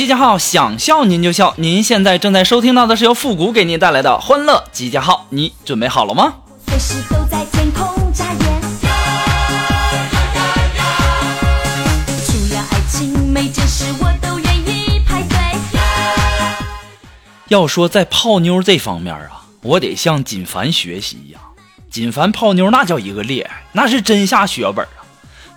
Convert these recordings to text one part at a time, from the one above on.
集结号，想笑您就笑。您现在正在收听到的是由复古给您带来的欢乐集结号，你准备好了吗？要说在泡妞这方面啊，我得向锦凡学习呀。锦凡泡妞那叫一个厉害，那是真下血本啊。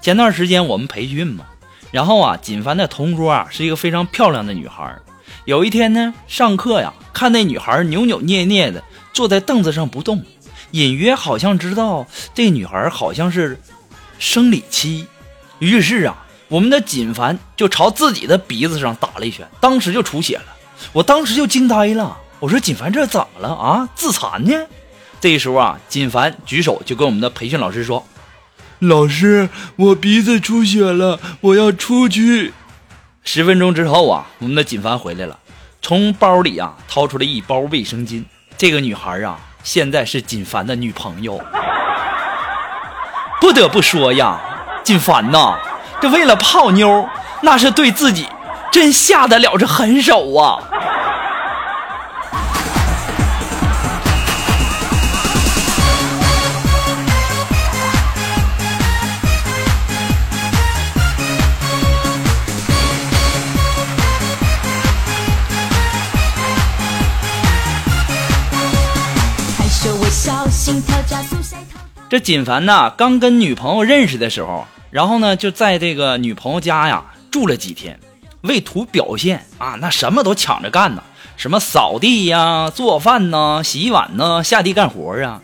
前段时间我们培训嘛，然后啊，锦凡的同桌啊是一个非常漂亮的女孩。有一天呢，上课呀，看那女孩扭扭捏捏的坐在凳子上不动，隐约好像知道这女孩好像是生理期。于是啊，我们的锦凡就朝自己的鼻子上打了一拳，当时就出血了。我当时就惊呆了，我说锦凡这怎么了啊？自残呢？这时候啊，锦凡举手就跟我们的培训老师说：“老师，我鼻子出血了，我要出去。”十分钟之后啊，我们的锦凡回来了，从包里啊掏出了一包卫生巾。这个女孩啊，现在是锦凡的女朋友。不得不说呀，锦凡呐，这为了泡妞，那是对自己真下得了这狠手啊！这锦凡呐，刚跟女朋友认识的时候，然后呢就在这个女朋友家呀住了几天，为图表现啊，那什么都抢着干呢，什么扫地呀、做饭呐、洗碗呐、下地干活啊。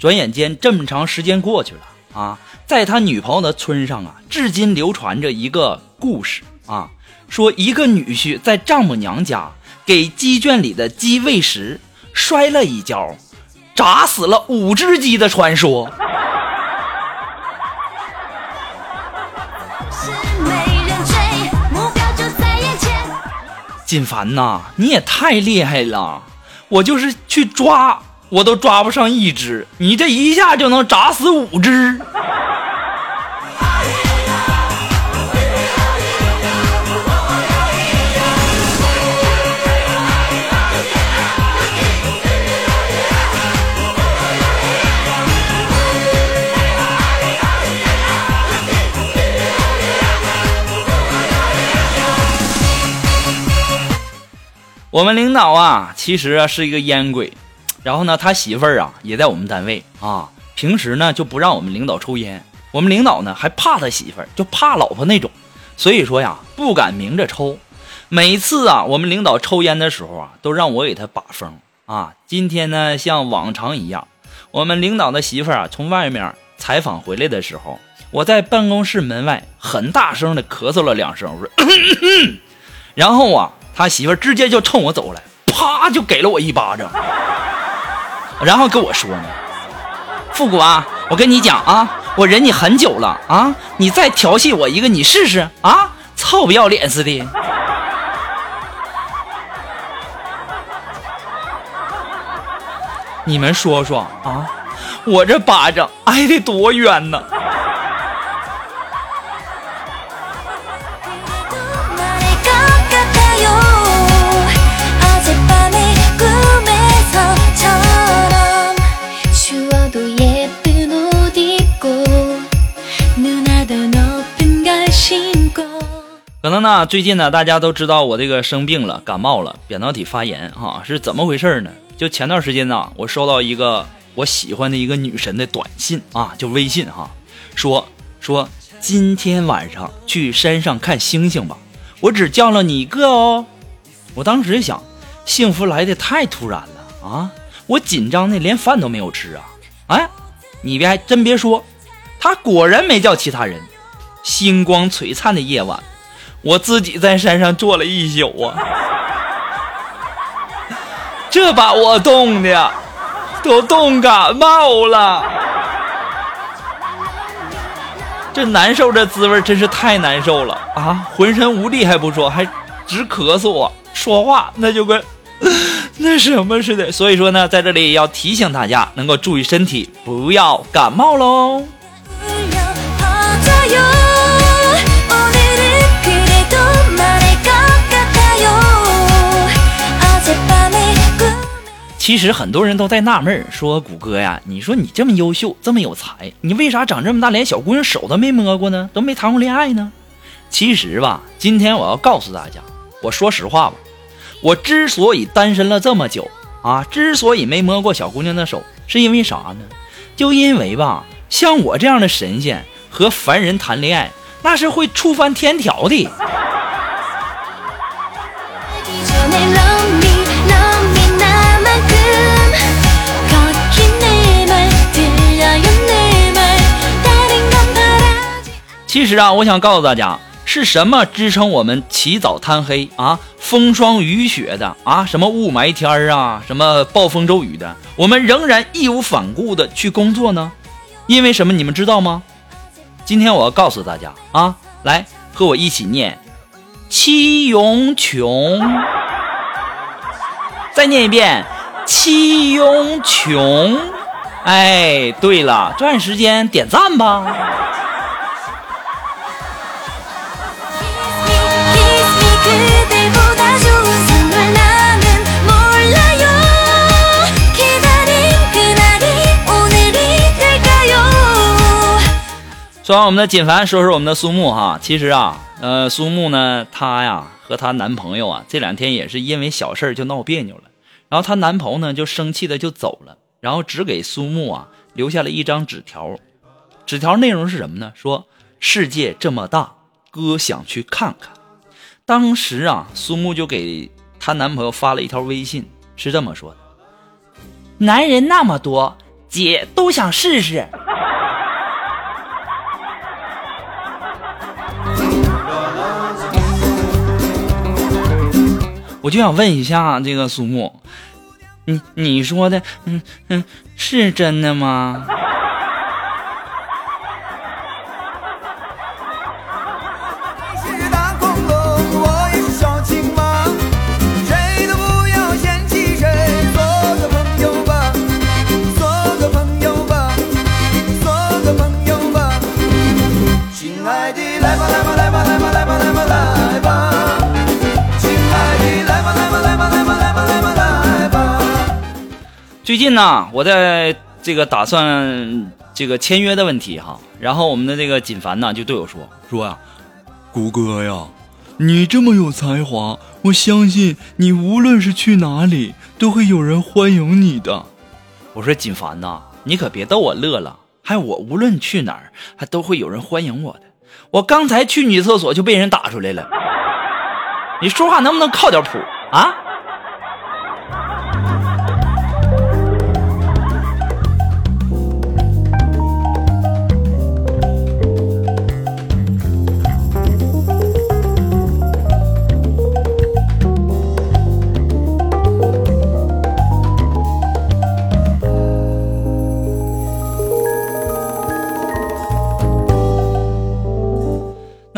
转眼间这么长时间过去了啊，在他女朋友的村上啊，至今流传着一个故事啊，说一个女婿在丈母娘家给鸡圈里的鸡喂食，摔了一跤，炸死了五只鸡的传说。锦凡呐，你也太厉害了！我就是去抓，我都抓不上一只，你这一下就能炸死五只。我们领导啊，其实啊是一个烟鬼，然后呢，他媳妇儿啊也在我们单位啊，平时呢就不让我们领导抽烟，我们领导呢还怕他媳妇儿，就怕老婆那种，所以说呀不敢明着抽。每次啊我们领导抽烟的时候啊，都让我给他把风啊。今天呢像往常一样，我们领导的媳妇儿啊从外面采访回来的时候，我在办公室门外很大声的咳嗽了两声，我说，然后啊。他媳妇直接就冲我走来，啪就给了我一巴掌，然后跟我说呢：“复古啊，我跟你讲啊，我忍你很久了啊，你再调戏我一个，你试试啊，臭不要脸似的。”你们说说啊，我这巴掌挨得多冤呢？可能呢，最近呢，大家都知道我这个生病了，感冒了，扁桃体发炎哈，是怎么回事呢？就前段时间呢，我收到一个我喜欢的一个女神的短信啊，就微信哈，说说今天晚上去山上看星星吧，我只叫了你一个哦。我当时就想，幸福来的太突然了啊！我紧张的连饭都没有吃啊！哎，你别还真别说，他果然没叫其他人。星光璀璨的夜晚，我自己在山上坐了一宿啊，这把我冻的都冻感冒了。这难受，这滋味真是太难受了啊！浑身无力还不说，还直咳嗽啊！说话那就跟 那什么似的。所以说呢，在这里要提醒大家，能够注意身体，不要感冒喽。其实很多人都在纳闷，说谷歌呀，你说你这么优秀，这么有才，你为啥长这么大连小姑娘手都没摸过呢？都没谈过恋爱呢？其实吧，今天我要告诉大家，我说实话吧，我之所以单身了这么久啊，之所以没摸过小姑娘的手，是因为啥呢？就因为吧，像我这样的神仙和凡人谈恋爱，那是会触犯天条的。其实啊，我想告诉大家，是什么支撑我们起早贪黑啊，风霜雨雪的啊，什么雾霾天儿啊，什么暴风骤雨的，我们仍然义无反顾的去工作呢？因为什么？你们知道吗？今天我要告诉大家啊，来和我一起念“七咏琼”，再念一遍“七咏琼”。哎，对了，抓紧时间点赞吧。说完我们的锦凡，说说我们的苏木哈。其实啊，呃，苏木呢，她呀和她男朋友啊，这两天也是因为小事就闹别扭了。然后她男朋友呢就生气的就走了，然后只给苏木啊留下了一张纸条。纸条内容是什么呢？说世界这么大，哥想去看看。当时啊，苏木就给她男朋友发了一条微信，是这么说的：“男人那么多，姐都想试试。”我就想问一下这个苏木，你你说的，嗯嗯，是真的吗？最近呢，我在这个打算这个签约的问题哈，然后我们的这个锦凡呢就对我说说呀、谷歌呀，你这么有才华，我相信你无论是去哪里，都会有人欢迎你的。我说锦凡呐，你可别逗我乐了，还我无论去哪儿，还都会有人欢迎我的。我刚才去女厕所就被人打出来了，你说话能不能靠点谱啊？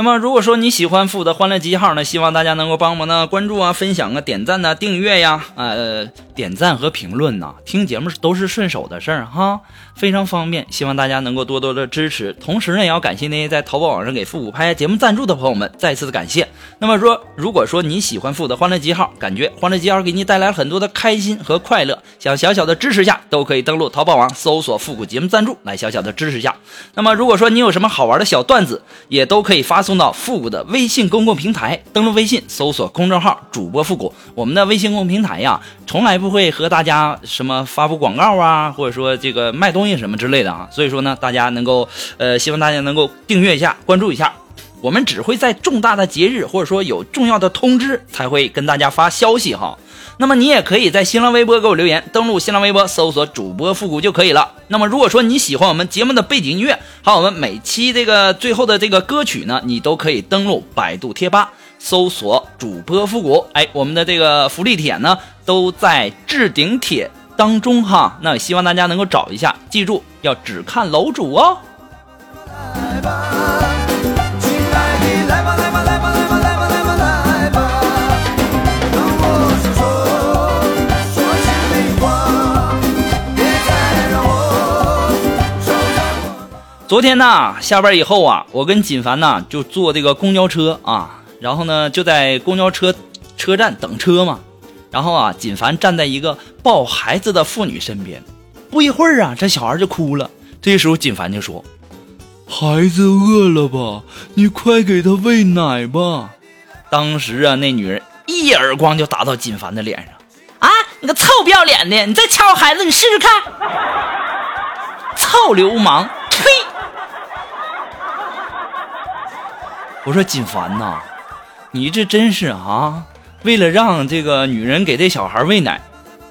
那么，如果说你喜欢复古的欢乐集号呢，希望大家能够帮忙呢关注啊、分享啊、点赞呐、订阅呀，呃，点赞和评论呐，听节目都是顺手的事儿哈，非常方便。希望大家能够多多的支持，同时呢，也要感谢那些在淘宝网上给复古拍节目赞助的朋友们，再次的感谢。那么说，如果说你喜欢复古的欢乐集结号，感觉欢乐集结号给你带来很多的开心和快乐，想小小的支持下，都可以登录淘宝网搜索复古节目赞助来小小的支持一下。那么如果说你有什么好玩的小段子，也都可以发送到复古的微信公共平台，登录微信搜索公众号主播复古。我们的微信公共平台呀，从来不会和大家什么发布广告啊，或者说这个卖东西什么之类的啊。所以说呢，大家能够呃，希望大家能够订阅一下，关注一下。我们只会在重大的节日或者说有重要的通知才会跟大家发消息哈。那么你也可以在新浪微博给我留言，登录新浪微博搜索主播复古就可以了。那么如果说你喜欢我们节目的背景音乐，还有我们每期这个最后的这个歌曲呢，你都可以登录百度贴吧搜索主播复古。哎，我们的这个福利帖呢都在置顶帖当中哈。那希望大家能够找一下，记住要只看楼主哦。来吧，亲爱的，来吧，来吧，来吧，来吧，来吧，让我说说心里话，别再让我受伤。昨天呢，下班以后啊，我跟锦凡呢就坐这个公交车啊，然后呢就在公交车车站等车嘛。然后啊，锦凡站在一个抱孩子的妇女身边，不一会儿啊，这小孩就哭了。这时候锦凡就说孩子饿了吧？你快给他喂奶吧。：“当时啊，那女人一耳光就打到锦凡的脸上。啊，你个臭不要脸的！你再掐我孩子，你试试看！臭流氓！呸！”我说锦凡呐，你这真是啊，为了让这个女人给这小孩喂奶，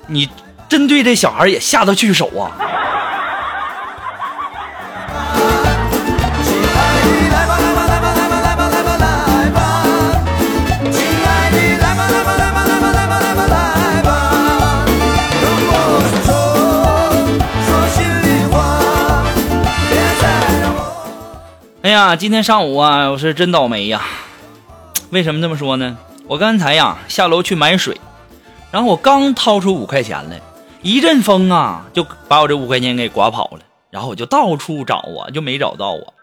你真对这小孩也下得去手啊！亲爱的，来吧，来吧，来吧，来吧，来吧，来吧，来吧，亲爱的，来吧，来吧，来吧，来吧，来吧，来吧，来吧，哎呀，今天上午啊，我是真倒霉呀！为什么这么说呢？我刚才呀下楼去买水，然后我刚掏出五块钱来，一阵风啊就把我这五块钱给刮跑了，然后我就到处找啊，就没找到啊。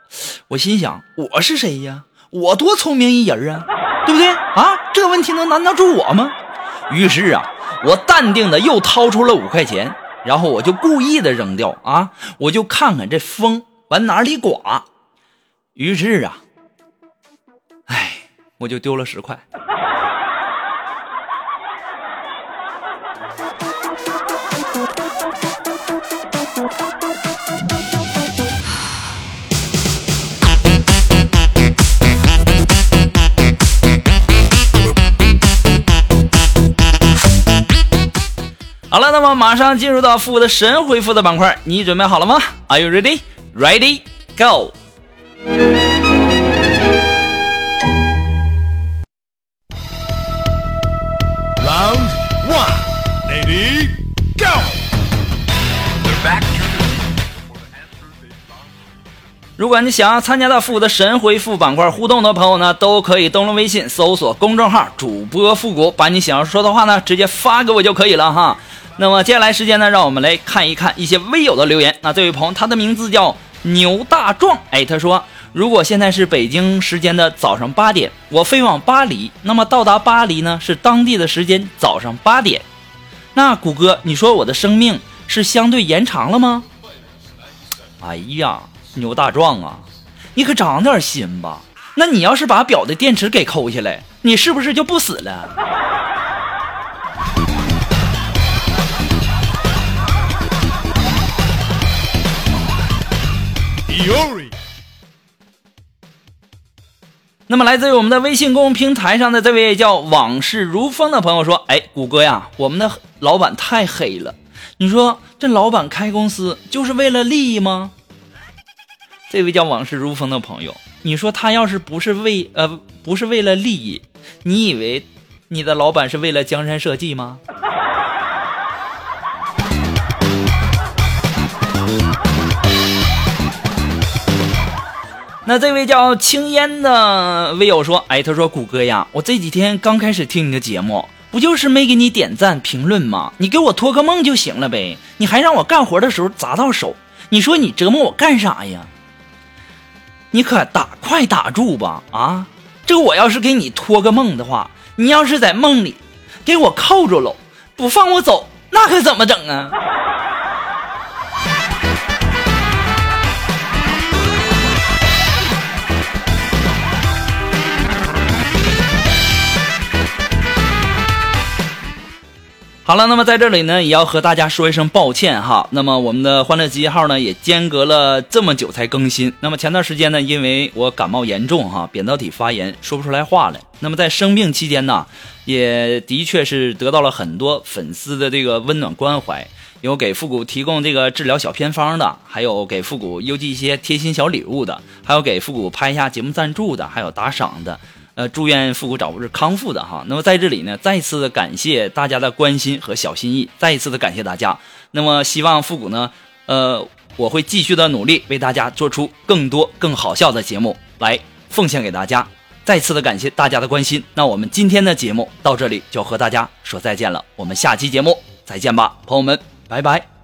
我心想，我是谁呀？我多聪明一人啊，对不对啊？这问题能难得住我吗？于是啊，我淡定的又掏出了五块钱，然后我就故意的扔掉啊，我就看看这风往哪里刮。于是啊，哎，我就丢了十块。好了，那么马上进入到复古的神回复的板块，你准备好了吗？Are you ready? Ready? Go! Round one, ready, go！如果你想要参加到复古的神回复板块互动的朋友呢，都可以登录微信搜索公众号“主播复古”，把你想要说的话呢直接发给我就可以了哈。那么接下来时间呢，让我们来看一看一些微友的留言。那这位朋友他的名字叫牛大壮，哎，他说如果现在是北京时间的早上八点，我飞往巴黎，那么到达巴黎呢是当地的时间早上八点。那谷歌，你说我的生命是相对延长了吗？哎呀，牛大壮啊，你可长点心吧。那你要是把表的电池给抠下来，你是不是就不死了？那么来自于我们的微信公众平台上的这位叫往事如风的朋友说：“哎，谷歌呀，我们的老板太黑了。你说这老板开公司就是为了利益吗？”这位叫往事如风的朋友，你说他要是不是为呃不是为了利益，你以为你的老板是为了江山社稷吗？那这位叫青烟的微友说：“哎，他说谷歌呀，我这几天刚开始听你的节目，不就是没给你点赞评论吗？你给我托个梦就行了呗，你还让我干活的时候砸到手，你说你折磨我干啥呀？你可打快打住吧啊！这我要是给你托个梦的话，你要是在梦里给我扣住了，不放我走，那可怎么整啊？”好了，那么在这里呢，也要和大家说一声抱歉哈。那么我们的欢乐集结号呢，也间隔了这么久才更新。那么前段时间呢，因为我感冒严重哈，扁桃体发炎，说不出来话来。那么在生病期间呢，也的确是得到了很多粉丝的这个温暖关怀，有给复古提供这个治疗小偏方的，还有给复古邮寄一些贴心小礼物的，还有给复古拍一下节目赞助的，还有打赏的。呃，祝愿复古早日康复的哈。那么在这里呢，再次的感谢大家的关心和小心意，再一次的感谢大家。那么希望复古呢，呃，我会继续的努力，为大家做出更多更好笑的节目来奉献给大家。再次的感谢大家的关心。那我们今天的节目到这里就和大家说再见了，我们下期节目再见吧，朋友们，拜拜。